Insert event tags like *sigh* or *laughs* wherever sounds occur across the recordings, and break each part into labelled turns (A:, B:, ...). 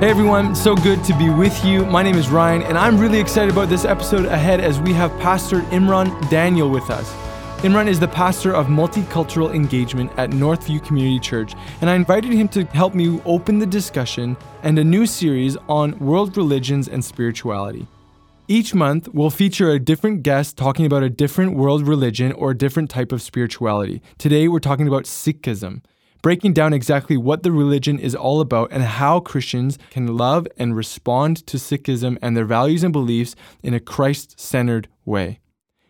A: Hey everyone, so good to be with you. My name is Ryan, and I'm really excited about this episode ahead as we have Pastor Imran Daniel with us. Imran is the pastor of multicultural engagement at Northview Community Church, and I invited him to help me open the discussion and a new series on world religions and spirituality. Each month, we'll feature a different guest talking about a different world religion or a different type of spirituality. Today, we're talking about Sikhism breaking down exactly what the religion is all about and how Christians can love and respond to Sikhism and their values and beliefs in a Christ centered way.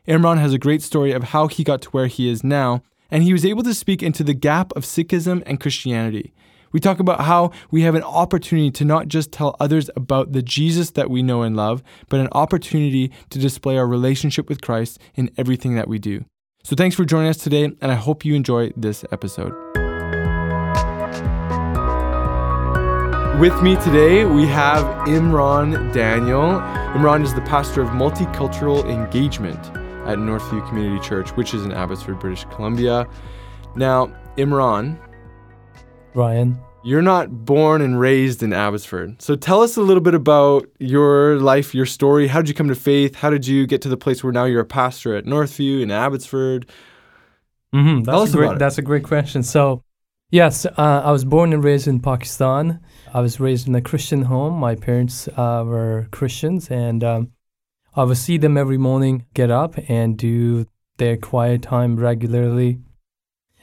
A: Imran has a great story of how he got to where he is now, and he was able to speak into the gap of Sikhism and Christianity. We talk about how we have an opportunity to not just tell others about the Jesus that we know and love, but an opportunity to display our relationship with Christ in everything that we do. So thanks for joining us today, and I hope you enjoy this episode. With me today, we have Imran Daniel. Imran is the pastor of multicultural engagement at Northview Community Church, which is in Abbotsford, British Columbia. Now, Imran.
B: Ryan.
A: You're not born and raised in Abbotsford. So tell us a little bit about your life, your story. How did you come to faith? How did you get to the place where now you're a pastor at Northview in Abbotsford?
B: Mm-hmm. That's, a great, that's a great question. So, yes, uh, I was born and raised in Pakistan. I was raised in a Christian home. My parents uh, were Christians, and um, I would see them every morning get up and do their quiet time regularly.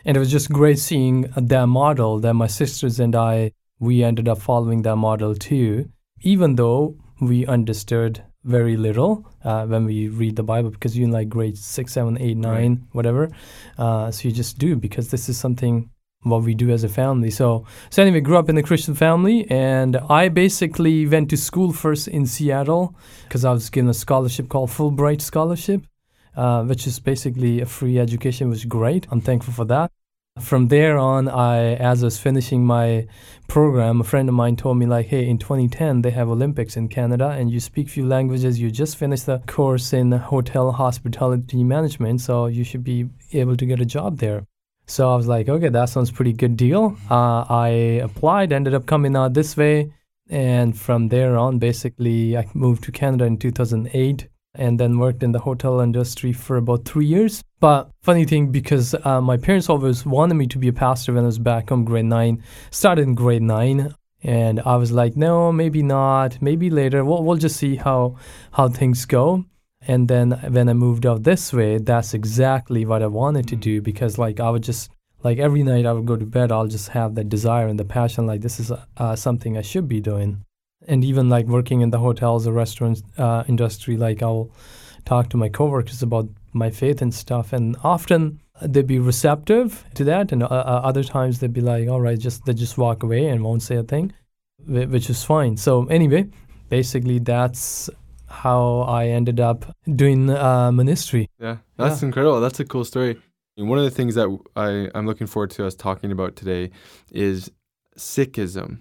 B: And it was just great seeing that model that my sisters and I, we ended up following that model too, even though we understood very little uh, when we read the Bible because you're in like grade six, seven, eight, nine, right. whatever. Uh, so you just do because this is something what we do as a family. So, so anyway, grew up in a Christian family, and I basically went to school first in Seattle because I was given a scholarship called Fulbright Scholarship, uh, which is basically a free education, which is great. I'm thankful for that. From there on, I, as I was finishing my program, a friend of mine told me like, "Hey, in 2010 they have Olympics in Canada, and you speak few languages. You just finished the course in hotel hospitality management, so you should be able to get a job there." So I was like, okay, that sounds pretty good deal. Uh, I applied, ended up coming out this way. And from there on, basically, I moved to Canada in 2008 and then worked in the hotel industry for about three years. But funny thing, because uh, my parents always wanted me to be a pastor when I was back home, grade nine, started in grade nine. And I was like, no, maybe not, maybe later. We'll, we'll just see how, how things go and then when i moved out this way that's exactly what i wanted to do because like i would just like every night i would go to bed i'll just have that desire and the passion like this is uh, something i should be doing. And even like working in the hotels or restaurants uh, industry like i'll talk to my coworkers about my faith and stuff. And often they'd be receptive to that and uh, uh other times they'd be like all right just they just walk away and won't say a thing which is fine. So anyway basically that's how I ended up doing uh, ministry.
A: Yeah, that's yeah. incredible. That's a cool story. And one of the things that I, I'm looking forward to us talking about today is Sikhism.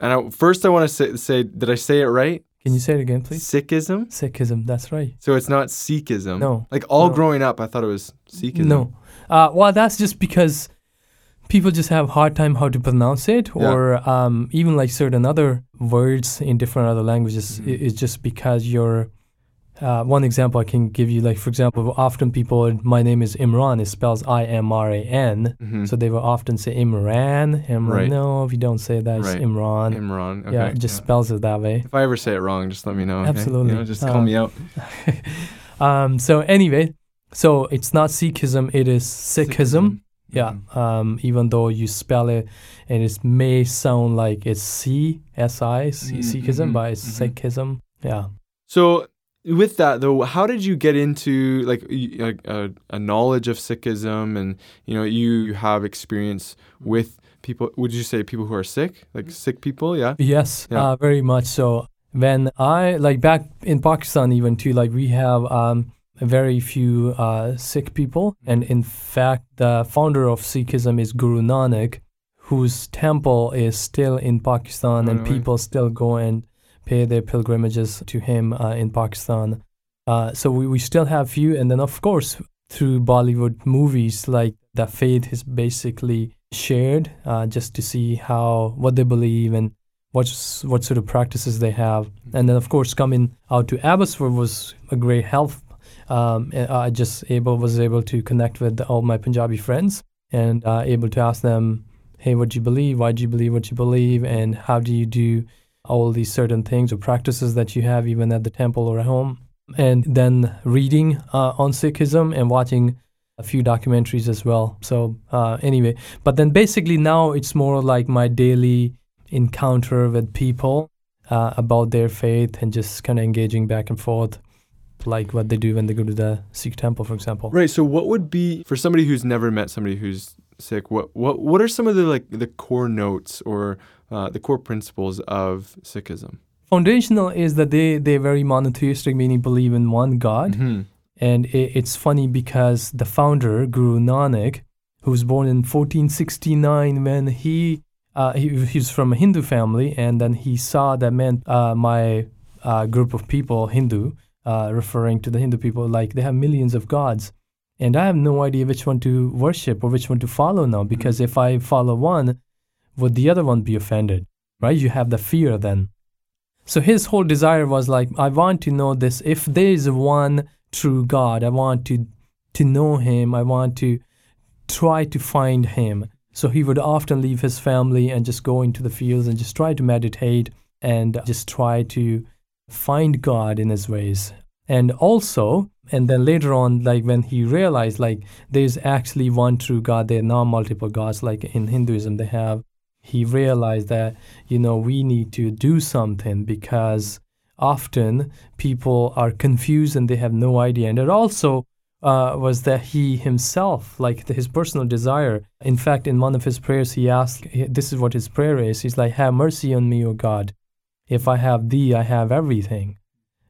A: And I, first, I want to say, say, did I say it right?
B: Can you say it again, please?
A: Sikhism?
B: Sikhism, that's right.
A: So it's not Sikhism?
B: No.
A: Like all
B: no.
A: growing up, I thought it was Sikhism.
B: No. Uh, well, that's just because people just have hard time how to pronounce it or yeah. um, even like certain other words in different other languages mm-hmm. it's just because you're uh, one example I can give you, like for example, often people, my name is Imran. It spells I M R A N, mm-hmm. so they will often say Imran. Imran. Right. No, if you don't say that, right. it's Imran.
A: Imran.
B: Okay. Yeah, it just yeah. spells it that way.
A: If I ever say it wrong, just let me know. Okay?
B: Absolutely.
A: You know, just call me out. *laughs*
B: um, so anyway, so it's not Sikhism; it is Sikhism. Sikhism. Yeah. Mm-hmm. Um, even though you spell it and it may sound like it's C S I mm-hmm. Sikhism, but it's mm-hmm. Sikhism. Yeah.
A: So with that though, how did you get into like a, a, knowledge of Sikhism and you know you, you have experience with people? Would you say people who are Sikh, like Sikh people? Yeah.
B: Yes. Yeah. Uh, very much so. When I like back in Pakistan, even too, like we have um, very few uh, Sikh people. And in fact, the founder of Sikhism is Guru Nanak, whose temple is still in Pakistan, and people still go and pay their pilgrimages to him uh, in Pakistan. Uh, so we, we still have few, and then of course through Bollywood movies, like the faith is basically shared uh, just to see how what they believe and what's what sort of practices they have, and then of course coming out to Abbotsford was a great help. Um, I just able was able to connect with all my Punjabi friends and uh, able to ask them, hey, what do you believe? Why do you believe what you believe? And how do you do all these certain things or practices that you have even at the temple or at home? and then reading uh, on Sikhism and watching a few documentaries as well. So uh, anyway, but then basically now it's more like my daily encounter with people uh, about their faith and just kind of engaging back and forth like what they do when they go to the Sikh temple, for example.
A: Right. So, what would be for somebody who's never met somebody who's Sikh? What what what are some of the like the core notes or uh, the core principles of Sikhism?
B: foundational is that they they're very monotheistic, meaning believe in one God. Mm-hmm. And it, it's funny because the founder Guru Nanak, who was born in 1469, when he uh, he, he was from a Hindu family, and then he saw that meant uh, my uh, group of people, Hindu, uh, referring to the Hindu people, like they have millions of gods. And I have no idea which one to worship or which one to follow now, because mm-hmm. if I follow one, would the other one be offended? Right? You have the fear then. So his whole desire was like, I want to know this. If there is one true God, I want to to know him. I want to try to find him. So he would often leave his family and just go into the fields and just try to meditate and just try to find God in his ways. And also, and then later on, like when he realized like there's actually one true God, there are not multiple gods, like in Hinduism they have he realized that you know we need to do something because often people are confused and they have no idea and it also uh, was that he himself like his personal desire in fact in one of his prayers he asked this is what his prayer is he's like have mercy on me o god if i have thee i have everything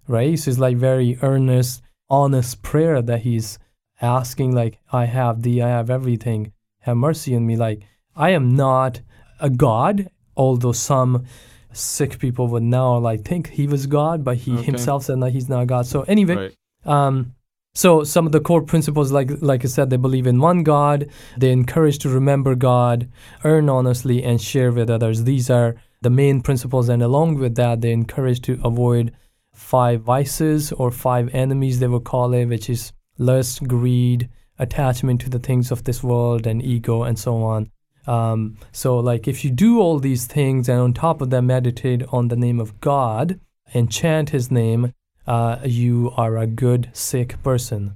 B: right so it's like very earnest honest prayer that he's asking like i have thee i have everything have mercy on me like i am not a god, although some Sikh people would now like think he was God, but he okay. himself said that he's not God. So anyway, right. um, so some of the core principles, like like I said, they believe in one God. They encourage to remember God, earn honestly, and share with others. These are the main principles, and along with that, they encourage to avoid five vices or five enemies they will call it, which is lust, greed, attachment to the things of this world, and ego, and so on. Um, so, like, if you do all these things and on top of that meditate on the name of God and chant His name, uh, you are a good Sikh person.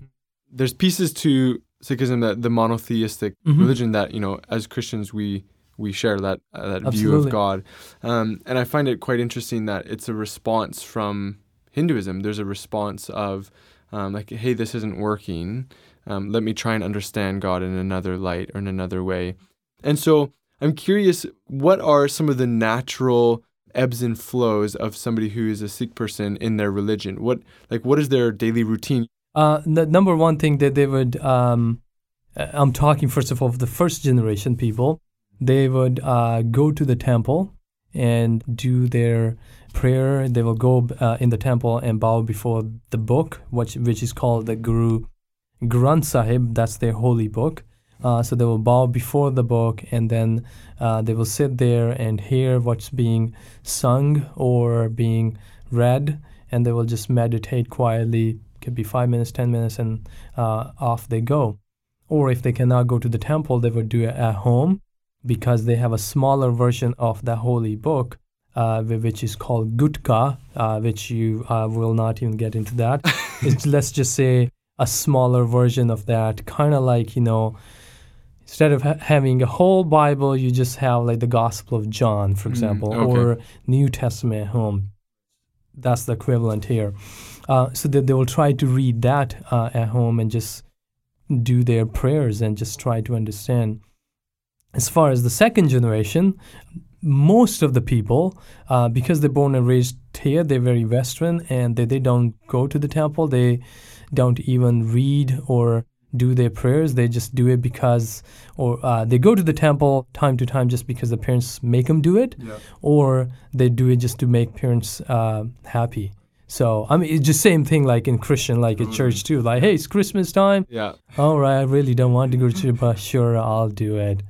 A: There's pieces to Sikhism that the monotheistic mm-hmm. religion that you know as Christians we we share that uh, that view of God, um, and I find it quite interesting that it's a response from Hinduism. There's a response of um, like, hey, this isn't working. Um, let me try and understand God in another light or in another way. And so I'm curious, what are some of the natural ebbs and flows of somebody who is a Sikh person in their religion? What like what is their daily routine?
B: Uh, the number one thing that they would, um, uh, I'm talking first of all of the first generation people. They would uh, go to the temple and do their prayer. They will go uh, in the temple and bow before the book, which which is called the Guru Granth Sahib. That's their holy book. Uh, so they will bow before the book and then uh, they will sit there and hear what's being sung or being read and they will just meditate quietly could be five minutes ten minutes and uh, off they go or if they cannot go to the temple they would do it at home because they have a smaller version of the holy book uh, which is called gutka uh, which you uh, will not even get into that *laughs* it's, let's just say a smaller version of that kind of like you know instead of ha- having a whole Bible, you just have like the Gospel of John, for mm, example, mm, okay. or New Testament at home. That's the equivalent here. Uh, so that they will try to read that uh, at home and just do their prayers and just try to understand. As far as the second generation, most of the people, uh, because they're born and raised here they're very Western and they, they don't go to the temple. They don't even read or do their prayers. They just do it because, or uh, they go to the temple time to time just because the parents make them do it, yeah. or they do it just to make parents uh, happy. So I mean, it's just same thing like in Christian, like at church too. Like, hey, it's Christmas time.
A: Yeah.
B: All right, I really don't want to go to church, *laughs* but sure, I'll do it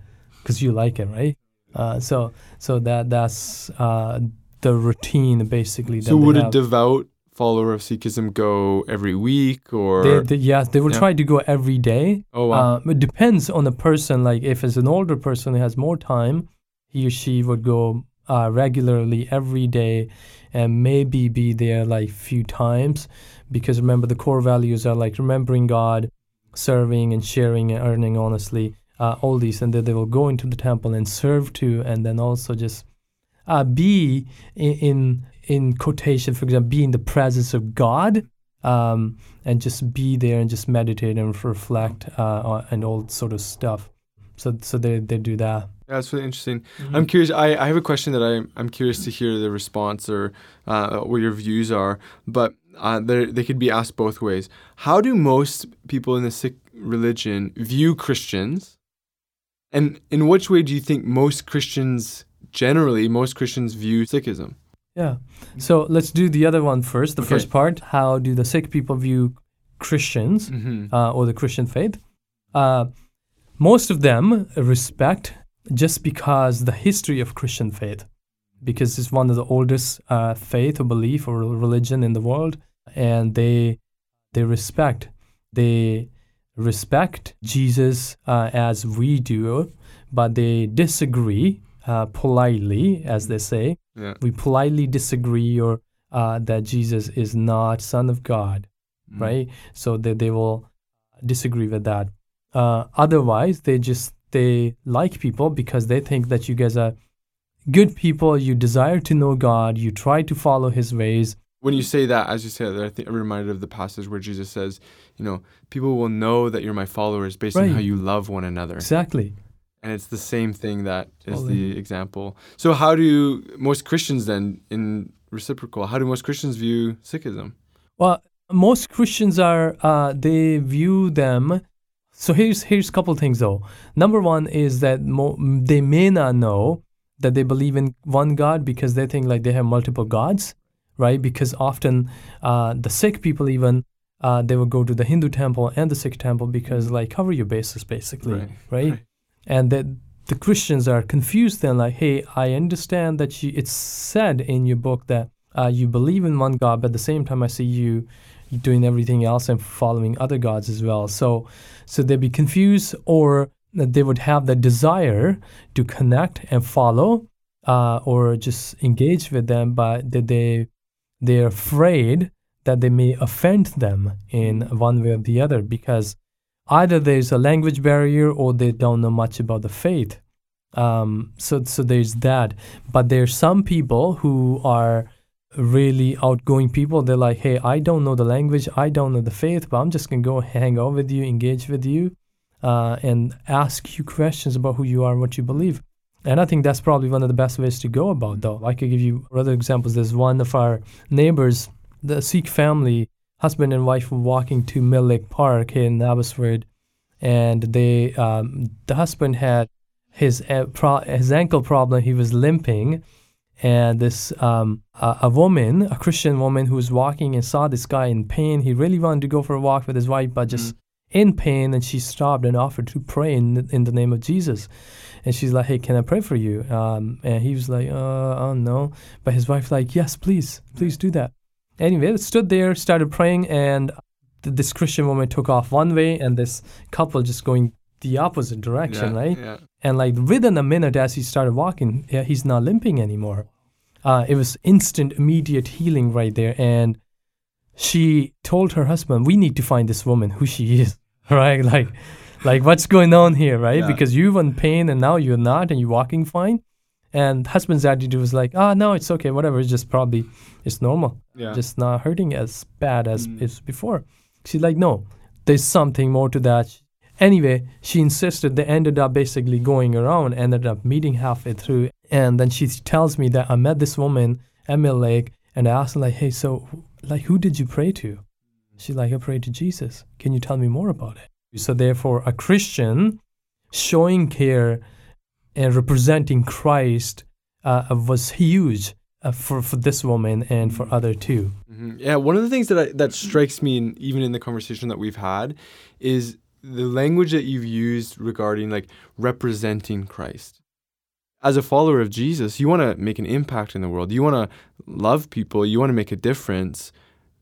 B: because you like it, right? Uh, so so that that's uh, the routine basically.
A: so would a devout follower of Sikhism go every week or?
B: They, they, yes, they will yeah. try to go every day.
A: Oh wow! Uh,
B: it depends on the person. Like if it's an older person who has more time, he or she would go uh, regularly every day, and maybe be there like few times, because remember the core values are like remembering God, serving and sharing and earning honestly. Uh, all these, and then they will go into the temple and serve too, and then also just uh, be in, in, in quotation, for example, be in the presence of God, um, and just be there and just meditate and reflect uh, and all sort of stuff. So so they they do that.
A: Yeah, that's really interesting. Mm-hmm. I'm curious. I, I have a question that I'm I'm curious to hear the response or uh, what your views are. But uh, they could be asked both ways. How do most people in the Sikh religion view Christians? And in which way do you think most Christians generally most Christians view Sikhism.
B: Yeah. So let's do the other one first. The okay. first part. How do the Sikh people view Christians mm-hmm. uh, or the Christian faith? Uh, most of them respect just because the history of Christian faith, because it's one of the oldest uh, faith or belief or religion in the world, and they they respect they respect Jesus uh, as we do, but they disagree uh, politely, as they say. Yeah. We politely disagree or uh, that Jesus is not Son of God, mm. right? So that they will disagree with that. Uh, otherwise, they just they like people because they think that you guys are good people. You desire to know God. You try to follow His ways.
A: When you say that, as you say that, I think I'm reminded of the passage where Jesus says, you know, people will know that you're my followers based right. on how you love one another.
B: Exactly
A: and it's the same thing that is the example. So how do most Christians then in reciprocal? How do most Christians view Sikhism?
B: Well, most Christians are uh, they view them. So here's here's a couple things though. Number one is that mo- they may not know that they believe in one God because they think like they have multiple gods, right? Because often uh, the Sikh people even uh, they would go to the Hindu temple and the Sikh temple because like cover your bases basically, right? right? right and that the Christians are confused then like, hey, I understand that you, it's said in your book that uh, you believe in one God, but at the same time I see you doing everything else and following other gods as well. So, so they'd be confused, or that they would have the desire to connect and follow, uh, or just engage with them, but that they they're afraid that they may offend them in one way or the other because either there's a language barrier or they don't know much about the faith. Um, so, so there's that. But there's some people who are really outgoing people. They're like, hey, I don't know the language, I don't know the faith, but I'm just gonna go hang out with you, engage with you, uh, and ask you questions about who you are and what you believe. And I think that's probably one of the best ways to go about, though. I could give you other examples. There's one of our neighbors, the Sikh family husband and wife were walking to Mill Lake Park in Abbotsford, and they um, the husband had his uh, pro- his ankle problem. He was limping, and this um, a, a, woman, a Christian woman, who was walking and saw this guy in pain. He really wanted to go for a walk with his wife, but just mm. in pain, and she stopped and offered to pray in in the name of Jesus. And she's like, "Hey, can I pray for you?" Um, and he was like, uh, "Oh no," but his wife like, "Yes, please, please do that." Anyway, stood there, started praying, and this Christian woman took off one way, and this couple just going the opposite direction, yeah, right? Yeah. And like within a minute, as he started walking, yeah, he's not limping anymore. Uh, it was instant, immediate healing right there. And she told her husband, "We need to find this woman, who she is, *laughs* right? Like, like what's going on here, right? Yeah. Because you were in pain and now you're not, and you're walking fine." And husband's attitude was like, "Ah, oh, no, it's okay, whatever. It's just probably it's normal, yeah. just not hurting as bad as mm. as before." She's like, "No, there's something more to that." Anyway, she insisted. They ended up basically going around, ended up meeting halfway through, and then she tells me that I met this woman, Emil Lake, And I asked her, like, hey, so, like, who did you pray to? She's like, I prayed to Jesus. Can you tell me more about it? So, therefore, a Christian showing care and representing Christ uh, was huge uh, for for this woman and for other too.
A: Mm-hmm. Yeah, one of the things that I, that strikes me, in, even in the conversation that we've had, is the language that you've used regarding like representing Christ. As a follower of Jesus, you want to make an impact in the world. You want to love people. You want to make a difference.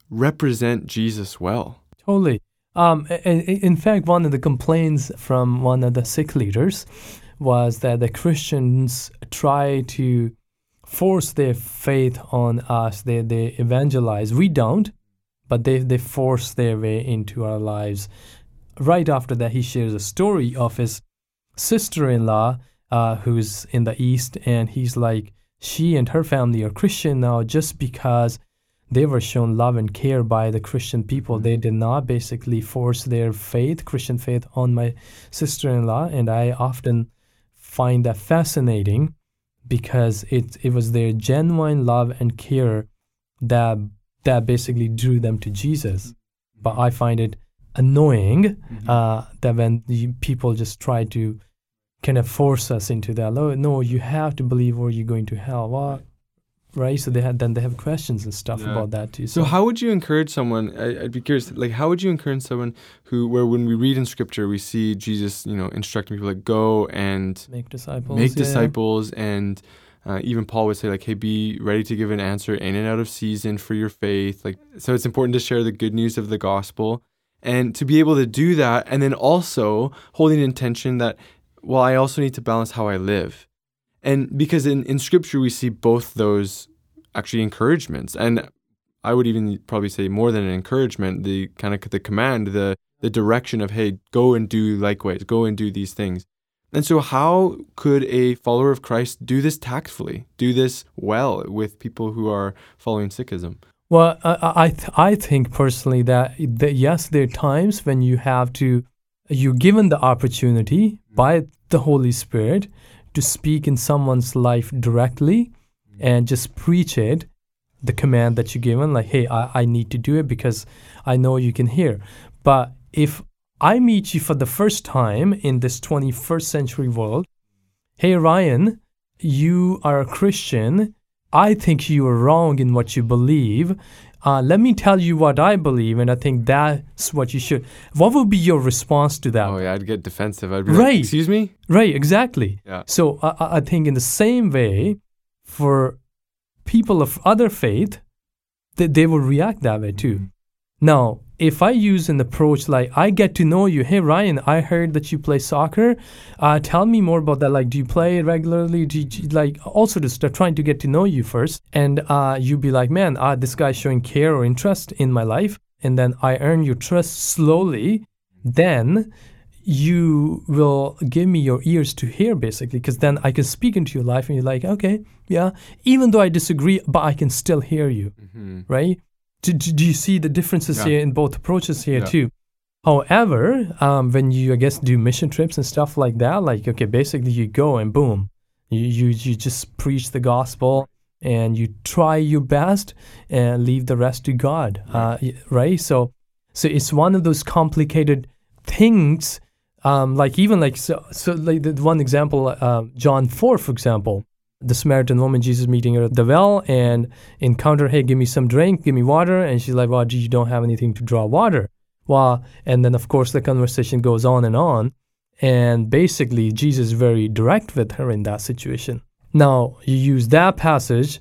A: Represent Jesus well.
B: Totally. Um, in fact, one of the complaints from one of the Sikh leaders was that the Christians try to force their faith on us. They, they evangelize. We don't, but they, they force their way into our lives. Right after that, he shares a story of his sister in law uh, who's in the East, and he's like, she and her family are Christian now just because they were shown love and care by the Christian people. They did not basically force their faith, Christian faith, on my sister in law. And I often find that fascinating because it, it was their genuine love and care that, that basically drew them to Jesus. But I find it annoying mm-hmm. uh, that when people just try to kind of force us into that. No, no, you have to believe or you're going to hell. Well, right? So they had then they have questions and stuff yeah. about that too.
A: So. so. how would you encourage someone? I, would be curious. Like, how would you encourage someone who, where when we read in Scripture, we see Jesus, you know, instructing people like go and
B: make disciples,
A: make yeah. disciples, and uh, even Paul would say like, hey, be ready to give an answer in and out of season for your faith. Like, so it's important to share the good news of the gospel. And to be able to do that, and then also holding intention that, well, I also need to balance how I live and because in, in scripture we see both those actually encouragements. And i would even probably say more than an encouragement the kind of the command the the direction of hey go and do likewise go and do these things. And so how could a follower of christ do this tactfully do this well with people who are following sikhism?
B: Well i i, th- I think personally that, that yes there are times when you have to you're given the opportunity mm-hmm. by the holy spirit to speak in someone's life directly mm. and just preach it, the command that you're given, like, hey, I, I need to do it because I know you can hear. But if I meet you for the first time in this 21st century world, hey, Ryan, you are a Christian. I think you are wrong in what you believe. Uh, let me tell you what I believe, and I think that's what you should. What would be your response to that?
A: Oh yeah, I'd get defensive. I'd be right. Like, Excuse me.
B: Right. Exactly. Yeah. So I, I think in the same way, for people of other faith, they, they will react that way too. Now, if I use an approach like I get to know you, hey Ryan, I heard that you play soccer. Uh, tell me more about that. Like, do you play regularly? Do you, like also just trying to get to know you first, and uh, you be like, man, uh, this guy's showing care or interest in my life, and then I earn your trust slowly. Then you will give me your ears to hear basically because then i can speak into your life and you're like okay yeah even though i disagree but i can still hear you mm-hmm. right do, do you see the differences yeah. here in both approaches here yeah. too? However, um, when you I guess do mission trips and stuff like that, like okay, basically you go and boom, you you, you just preach the gospel and you try your best and leave the rest to God, uh, right? So so it's one of those complicated things. Um, like even like so, so like the one example, uh, John four, for example the Samaritan woman Jesus meeting her at the well and encounter, hey, give me some drink, give me water. And she's like, well, you don't have anything to draw water. Well, and then of course the conversation goes on and on. And basically, Jesus is very direct with her in that situation. Now, you use that passage,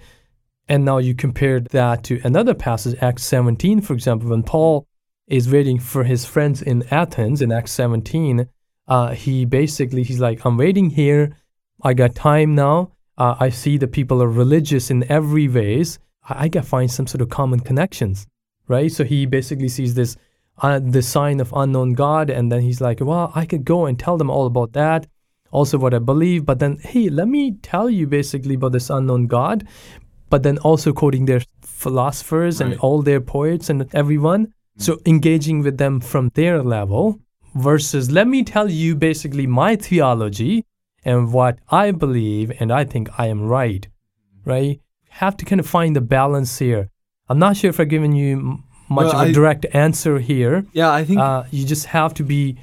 B: and now you compare that to another passage, Acts 17, for example, when Paul is waiting for his friends in Athens in Acts 17. Uh, he basically, he's like, I'm waiting here. I got time now uh, I see the people are religious in every ways. I, I can find some sort of common connections, right? So he basically sees this uh, the sign of unknown God, and then he's like, well, I could go and tell them all about that, also what I believe, but then hey, let me tell you basically about this unknown God, but then also quoting their philosophers right. and all their poets and everyone. Mm-hmm. So engaging with them from their level versus let me tell you basically my theology and what I believe and I think I am right, right? have to kind of find the balance here. I'm not sure if I've given you much well, of a I, direct answer here.
A: Yeah, I think uh,
B: you just have to be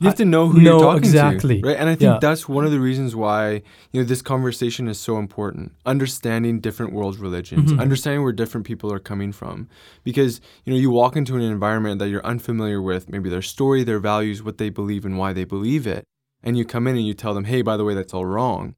A: you have to know who
B: no,
A: you're talking
B: exactly.
A: to, right? And I think yeah. that's one of the reasons why you know this conversation is so important. Understanding different world religions, mm-hmm. understanding where different people are coming from, because you know you walk into an environment that you're unfamiliar with, maybe their story, their values, what they believe, and why they believe it, and you come in and you tell them, "Hey, by the way, that's all wrong."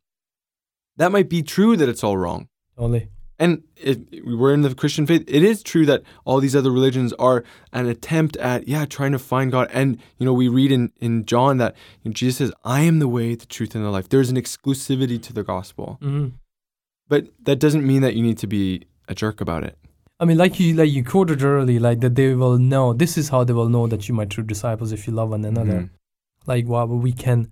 A: That might be true that it's all wrong.
B: Totally.
A: And if we're in the Christian faith, it is true that all these other religions are an attempt at, yeah, trying to find God. And, you know, we read in, in John that you know, Jesus says, I am the way, the truth, and the life. There's an exclusivity to the gospel. Mm-hmm. But that doesn't mean that you need to be a jerk about it.
B: I mean, like you like you quoted early, like that they will know. This is how they will know that you my true disciples if you love one another. Mm-hmm. Like, well, we can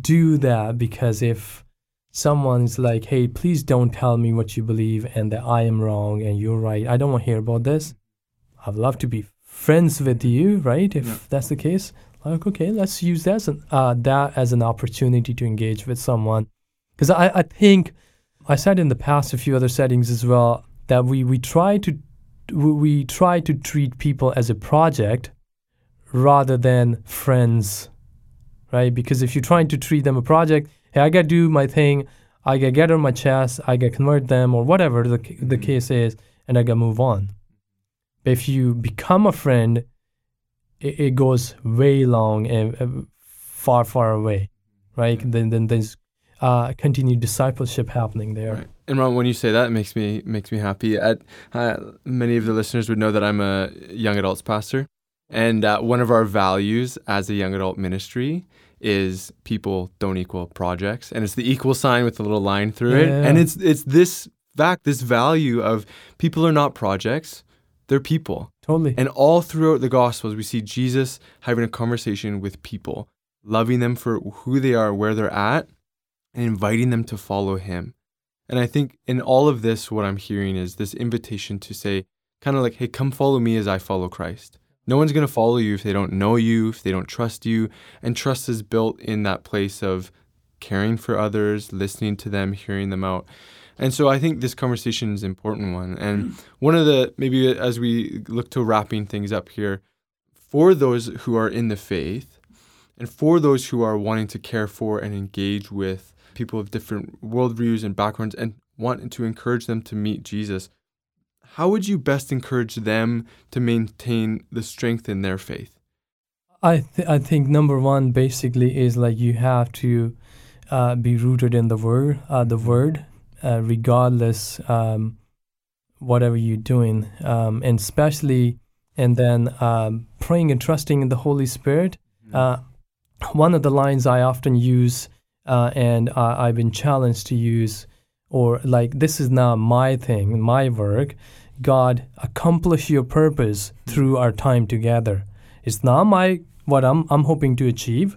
B: do that because if someone's like, hey, please don't tell me what you believe and that I am wrong and you're right. I don't want to hear about this. I'd love to be friends with you, right? If yeah. that's the case, like, okay, let's use that as an, uh, that as an opportunity to engage with someone. Because I, I think I said in the past a few other settings as well that we, we try to we try to treat people as a project rather than friends, right? Because if you're trying to treat them a project, hey, I gotta do my thing, I gotta get on my chest, I gotta convert them or whatever the the mm-hmm. case is, and I gotta move on. But if you become a friend, it, it goes way long and uh, far, far away, right? Then then there's uh, continued discipleship happening there. Right.
A: And Ron, when you say that, it makes me makes me happy. At, uh, many of the listeners would know that I'm a young adults pastor, and uh, one of our values as a young adult ministry is people don't equal projects, and it's the equal sign with the little line through it, yeah. and it's it's this fact, this value of people are not projects, they're people.
B: Totally.
A: And all throughout the Gospels, we see Jesus having a conversation with people, loving them for who they are, where they're at, and inviting them to follow Him. And I think in all of this, what I'm hearing is this invitation to say, kind of like, hey, come follow me as I follow Christ. No one's going to follow you if they don't know you, if they don't trust you. And trust is built in that place of caring for others, listening to them, hearing them out. And so I think this conversation is an important one. And mm. one of the, maybe as we look to wrapping things up here, for those who are in the faith and for those who are wanting to care for and engage with people of different worldviews and backgrounds and want to encourage them to meet Jesus, how would you best encourage them to maintain the strength in their faith?
B: I th- I think number one basically is like you have to uh, be rooted in the word, uh, the word, uh, regardless um, whatever you're doing, um, and especially and then um, praying and trusting in the Holy Spirit. Mm-hmm. Uh, one of the lines I often use, uh, and I've been challenged to use, or like this is not my thing, my work, God accomplish your purpose through our time together. It's not my what I'm I'm hoping to achieve.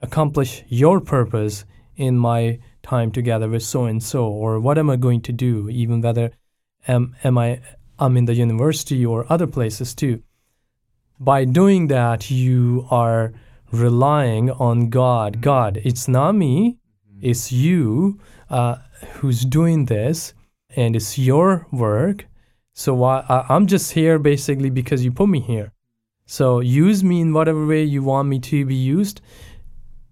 B: Accomplish your purpose in my time together with so and so, or what am I going to do, even whether am am I I'm in the university or other places too. By doing that, you are relying on God. God, it's not me, it's you uh, who's doing this and it's your work. So I, I'm just here basically because you put me here. So use me in whatever way you want me to be used,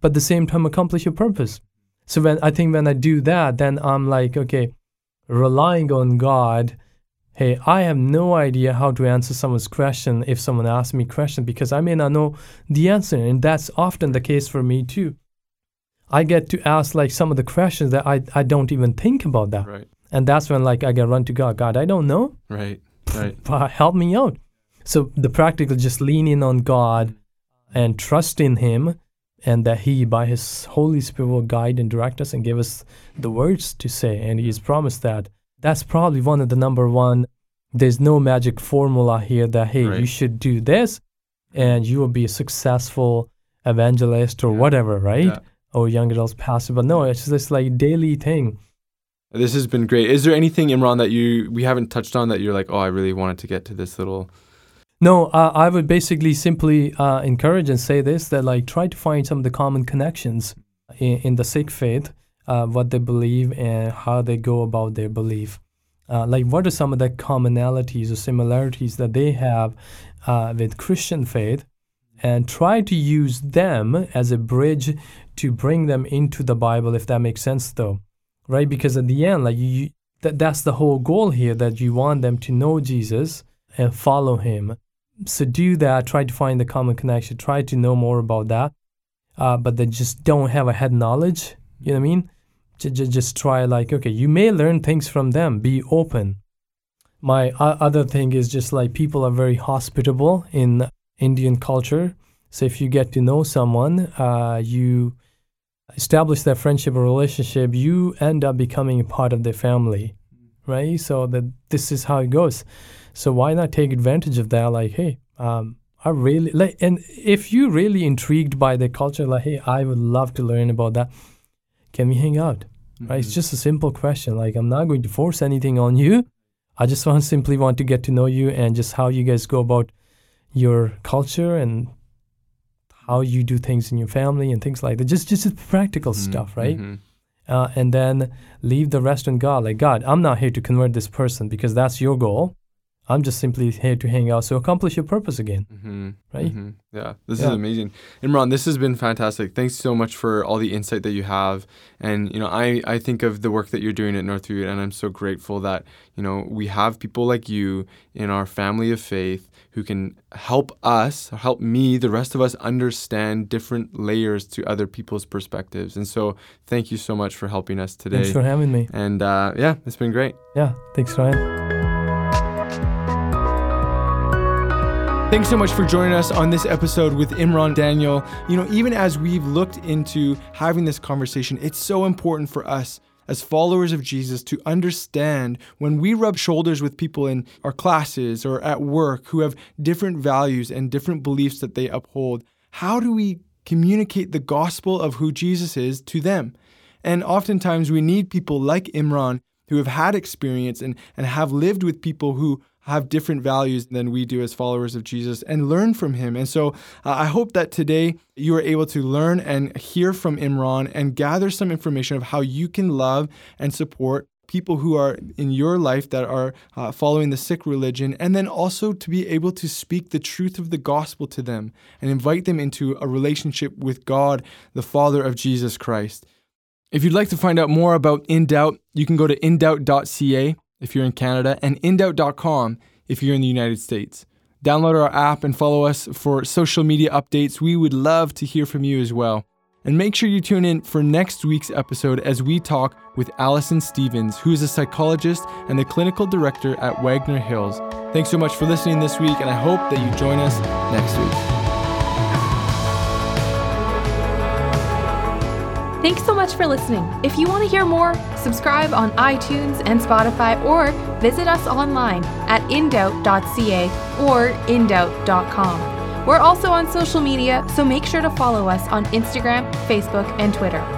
B: but at the same time accomplish your purpose. So when I think when I do that, then I'm like, okay, relying on God. Hey, I have no idea how to answer someone's question if someone asks me question because I may not know the answer, and that's often the case for me too. I get to ask like some of the questions that I, I don't even think about that.
A: Right.
B: And that's when like I get run to God. God, I don't know.
A: Right. *laughs* Right.
B: Help me out. So the practical just leaning on God and trust in Him and that He by His Holy Spirit will guide and direct us and give us the words to say. And He's promised that. That's probably one of the number one. There's no magic formula here that hey, right. you should do this and you will be a successful evangelist or yeah. whatever, right? Yeah. Or young adults pastor. But no, it's just this like daily thing
A: this has been great. Is there anything, Imran, that you we haven't touched on that you're like, oh, I really wanted to get to this little?
B: No, uh, I would basically simply uh, encourage and say this that like try to find some of the common connections in, in the Sikh faith uh, what they believe and how they go about their belief. Uh, like, what are some of the commonalities or similarities that they have uh, with Christian faith, and try to use them as a bridge to bring them into the Bible, if that makes sense, though, right? Because at the end, like you, that that's the whole goal here that you want them to know Jesus and follow Him. So do that. Try to find the common connection. Try to know more about that, uh, but they just don't have a head knowledge. You know what I mean? Just, just try like okay, you may learn things from them. Be open. My uh, other thing is just like people are very hospitable in Indian culture. So if you get to know someone, uh, you establish that friendship or relationship, you end up becoming a part of their family, right? So that this is how it goes. So why not take advantage of that? Like, hey, um, I really like, and if you're really intrigued by the culture, like, hey, I would love to learn about that. Can we hang out? Mm-hmm. Right? It's mm-hmm. just a simple question. Like, I'm not going to force anything on you. I just want simply want to get to know you and just how you guys go about your culture and how you do things in your family and things like that. Just just practical mm-hmm. stuff, right? Mm-hmm. Uh, and then leave the rest on God. Like God, I'm not here to convert this person because that's your goal. I'm just simply here to hang out. So accomplish your purpose again. Mm-hmm. Right?
A: Mm-hmm. Yeah. This yeah. is amazing. Imran, this has been fantastic. Thanks so much for all the insight that you have. And, you know, I, I think of the work that you're doing at Northview, and I'm so grateful that, you know, we have people like you in our family of faith who can help us, help me, the rest of us understand different layers to other people's perspectives. And so thank you so much for helping us today.
B: Thanks for having me.
A: And uh, yeah, it's been great.
B: Yeah. Thanks, Ryan.
A: Thanks so much for joining us on this episode with Imran Daniel. You know, even as we've looked into having this conversation, it's so important for us as followers of Jesus to understand when we rub shoulders with people in our classes or at work who have different values and different beliefs that they uphold, how do we communicate the gospel of who Jesus is to them? And oftentimes we need people like Imran who have had experience and, and have lived with people who have different values than we do as followers of Jesus and learn from him. And so uh, I hope that today you are able to learn and hear from Imran and gather some information of how you can love and support people who are in your life that are uh, following the Sikh religion, and then also to be able to speak the truth of the gospel to them and invite them into a relationship with God, the Father of Jesus Christ. If you'd like to find out more about In Doubt, you can go to indoubt.ca if you're in Canada, and indoubt.com if you're in the United States. Download our app and follow us for social media updates. We would love to hear from you as well. And make sure you tune in for next week's episode as we talk with Allison Stevens, who is a psychologist and the clinical director at Wagner Hills. Thanks so much for listening this week, and I hope that you join us next week.
C: Thanks so much for listening. If you want to hear more, subscribe on iTunes and Spotify or visit us online at indoubt.ca or indoubt.com. We're also on social media, so make sure to follow us on Instagram, Facebook, and Twitter.